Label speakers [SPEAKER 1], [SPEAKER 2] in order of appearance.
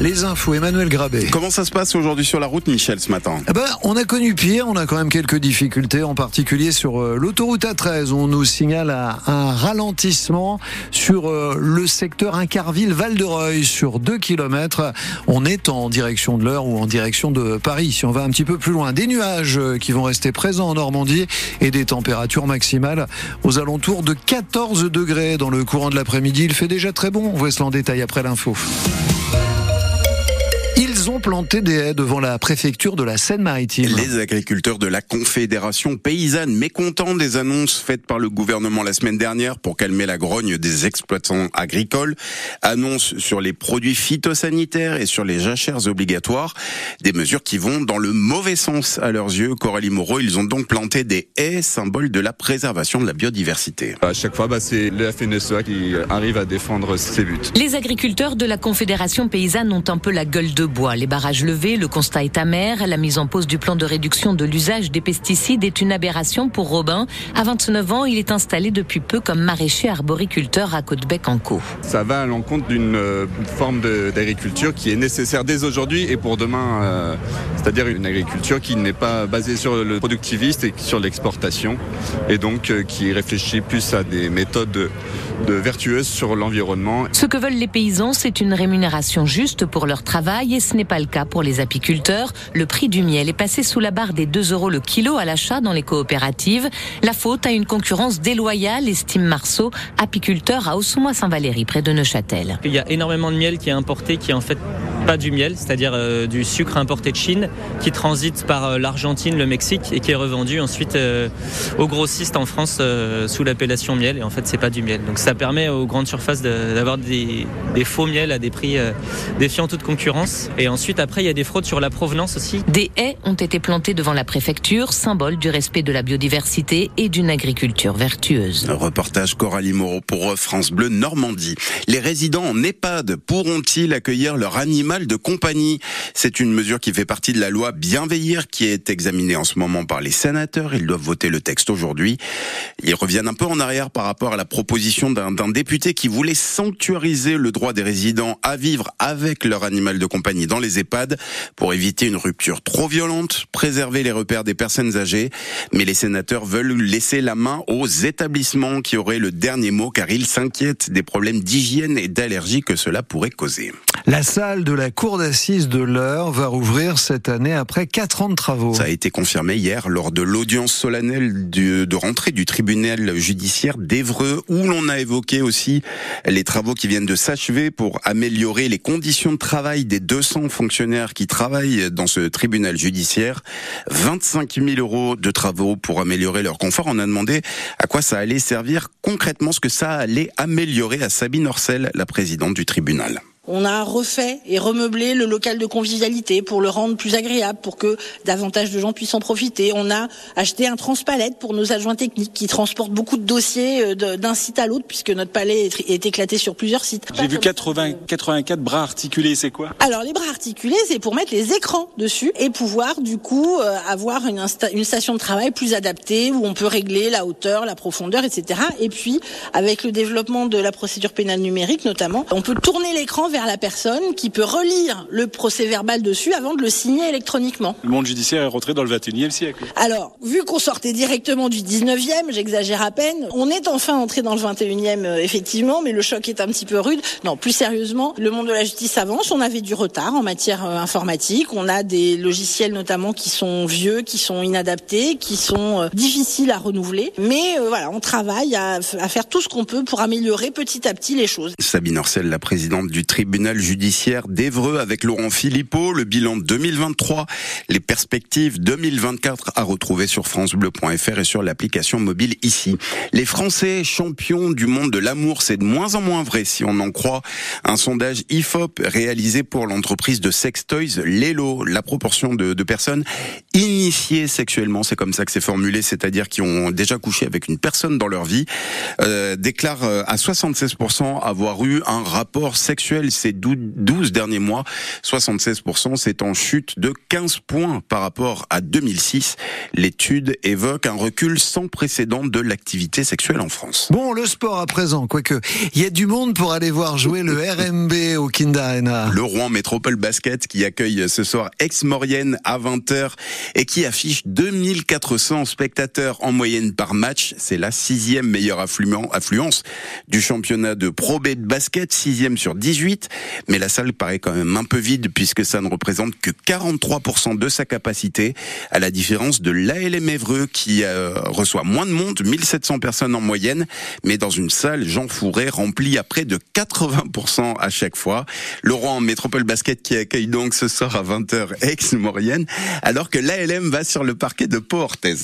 [SPEAKER 1] Les infos, Emmanuel Grabé.
[SPEAKER 2] Comment ça se passe aujourd'hui sur la route, Michel, ce matin?
[SPEAKER 1] Eh ben, On a connu pire, on a quand même quelques difficultés, en particulier sur euh, l'autoroute A13. On nous signale un ralentissement sur euh, le secteur Incarville-Val de Reuil sur 2 km. On est en direction de l'heure ou en direction de Paris. Si on va un petit peu plus loin, des nuages euh, qui vont rester présents en Normandie et des températures maximales aux alentours de 14 degrés dans le courant de l'après-midi. Il fait déjà très bon. On voit cela en détail après l'info ont planté des haies devant la préfecture de la Seine-Maritime.
[SPEAKER 2] Les agriculteurs de la Confédération paysanne mécontents des annonces faites par le gouvernement la semaine dernière pour calmer la grogne des exploitants agricoles, annonces sur les produits phytosanitaires et sur les jachères obligatoires, des mesures qui vont dans le mauvais sens à leurs yeux. Coralie Moreau, ils ont donc planté des haies, symbole de la préservation de la biodiversité.
[SPEAKER 3] À chaque fois, bah, c'est le FNSEA qui arrive à défendre ses buts.
[SPEAKER 4] Les agriculteurs de la Confédération paysanne ont un peu la gueule de bois les le constat est amer. La mise en pause du plan de réduction de l'usage des pesticides est une aberration pour Robin. À 29 ans, il est installé depuis peu comme maraîcher arboriculteur à Côte-Bec-en-Caux.
[SPEAKER 3] Ça va à l'encontre d'une euh, forme d'agriculture qui est nécessaire dès aujourd'hui et pour demain, euh, c'est-à-dire une agriculture qui n'est pas basée sur le productiviste et sur l'exportation et donc euh, qui réfléchit plus à des méthodes de, vertueuses sur l'environnement.
[SPEAKER 4] Ce que veulent les paysans, c'est une rémunération juste pour leur travail et ce n'est pas le cas pour les apiculteurs. Le prix du miel est passé sous la barre des 2 euros le kilo à l'achat dans les coopératives. La faute à une concurrence déloyale, estime Marceau, apiculteur à Ossomois-Saint-Valéry, près de Neuchâtel.
[SPEAKER 5] Il y a énormément de miel qui est importé, qui est en fait pas du miel, c'est-à-dire euh, du sucre importé de Chine, qui transite par euh, l'Argentine, le Mexique et qui est revendu ensuite euh, aux grossistes en France sous l'appellation miel. Et en fait, c'est pas du miel. Donc ça permet aux grandes surfaces d'avoir des, des, faux miels à des prix défiant toute concurrence. Et ensuite, après, il y a des fraudes sur la provenance aussi.
[SPEAKER 4] Des haies ont été plantées devant la préfecture, symbole du respect de la biodiversité et d'une agriculture vertueuse.
[SPEAKER 2] reportage Coralie Moreau pour France Bleu Normandie. Les résidents en EHPAD pourront-ils accueillir leur animal de compagnie C'est une mesure qui fait partie de la loi Bienveillir qui est examinée en ce moment par les sénateurs. Ils doivent voter le texte aujourd'hui. Ils reviennent un peu en arrière par rapport à la proposition d'un député qui voulait sanctuariser le droit des résidents à vivre avec leur animal de compagnie dans les EHPAD pour éviter une rupture trop violente, préserver les repères des personnes âgées. Mais les sénateurs veulent laisser la main aux établissements qui auraient le dernier mot car ils s'inquiètent des problèmes d'hygiène et d'allergie que cela pourrait causer.
[SPEAKER 1] La salle de la cour d'assises de l'Eure va rouvrir cette année après quatre ans de travaux.
[SPEAKER 2] Ça a été confirmé hier lors de l'audience solennelle de rentrée du tribunal judiciaire d'Evreux où l'on a évoqué aussi les travaux qui viennent de s'achever pour améliorer les conditions de travail des 200 fonctionnaires qui travaillent dans ce tribunal judiciaire. 25 000 euros de travaux pour améliorer leur confort. On a demandé à quoi ça allait servir concrètement, ce que ça allait améliorer à Sabine Orcel, la présidente du tribunal.
[SPEAKER 6] On a refait et remeublé le local de convivialité pour le rendre plus agréable, pour que davantage de gens puissent en profiter. On a acheté un transpalette pour nos adjoints techniques qui transportent beaucoup de dossiers euh, d'un site à l'autre puisque notre palais est éclaté sur plusieurs sites.
[SPEAKER 7] J'ai vu 80, 84 bras articulés, c'est quoi?
[SPEAKER 6] Alors les bras articulés, c'est pour mettre les écrans dessus et pouvoir du coup euh, avoir une, une station de travail plus adaptée où on peut régler la hauteur, la profondeur, etc. Et puis avec le développement de la procédure pénale numérique notamment, on peut tourner l'écran vers la personne qui peut relire le procès verbal dessus avant de le signer électroniquement.
[SPEAKER 7] Le monde judiciaire est rentré dans le 21e siècle.
[SPEAKER 6] Alors, vu qu'on sortait directement du 19e, j'exagère à peine, on est enfin entré dans le 21e euh, effectivement, mais le choc est un petit peu rude. Non, plus sérieusement, le monde de la justice avance, on avait du retard en matière euh, informatique, on a des logiciels notamment qui sont vieux, qui sont inadaptés, qui sont euh, difficiles à renouveler, mais voilà, on travaille à, à faire tout ce qu'on peut pour améliorer petit à petit les choses.
[SPEAKER 2] Sabine Orcel, la présidente du tribunal tribunal judiciaire d'Evreux avec Laurent Philippot, le bilan 2023, les perspectives 2024 à retrouver sur francebleu.fr et sur l'application mobile ici. Les Français champions du monde de l'amour, c'est de moins en moins vrai si on en croit un sondage IFOP réalisé pour l'entreprise de sextoys Lelo. La proportion de, personnes initiés sexuellement, c'est comme ça que c'est formulé, c'est-à-dire qui ont déjà couché avec une personne dans leur vie, euh, déclarent euh, à 76% avoir eu un rapport sexuel ces 12 derniers mois. 76%, c'est en chute de 15 points par rapport à 2006. L'étude évoque un recul sans précédent de l'activité sexuelle en France.
[SPEAKER 1] Bon, le sport à présent, quoique il y a du monde pour aller voir jouer le RMB au Kinda
[SPEAKER 2] Le Rouen Métropole Basket qui accueille ce soir Ex-Maurienne à 20h et qui affiche 2400 spectateurs en moyenne par match. C'est la sixième meilleure affluence du championnat de Pro B de basket, sixième sur 18. Mais la salle paraît quand même un peu vide puisque ça ne représente que 43% de sa capacité, à la différence de l'ALM Évreux qui euh, reçoit moins de monde, 1700 personnes en moyenne, mais dans une salle Jean Fourré remplie à près de 80% à chaque fois. Laurent Métropole Basket qui accueille donc ce soir à 20h ex-Maurienne, alors que l'ALM va sur le parquet de Pau-Orthez.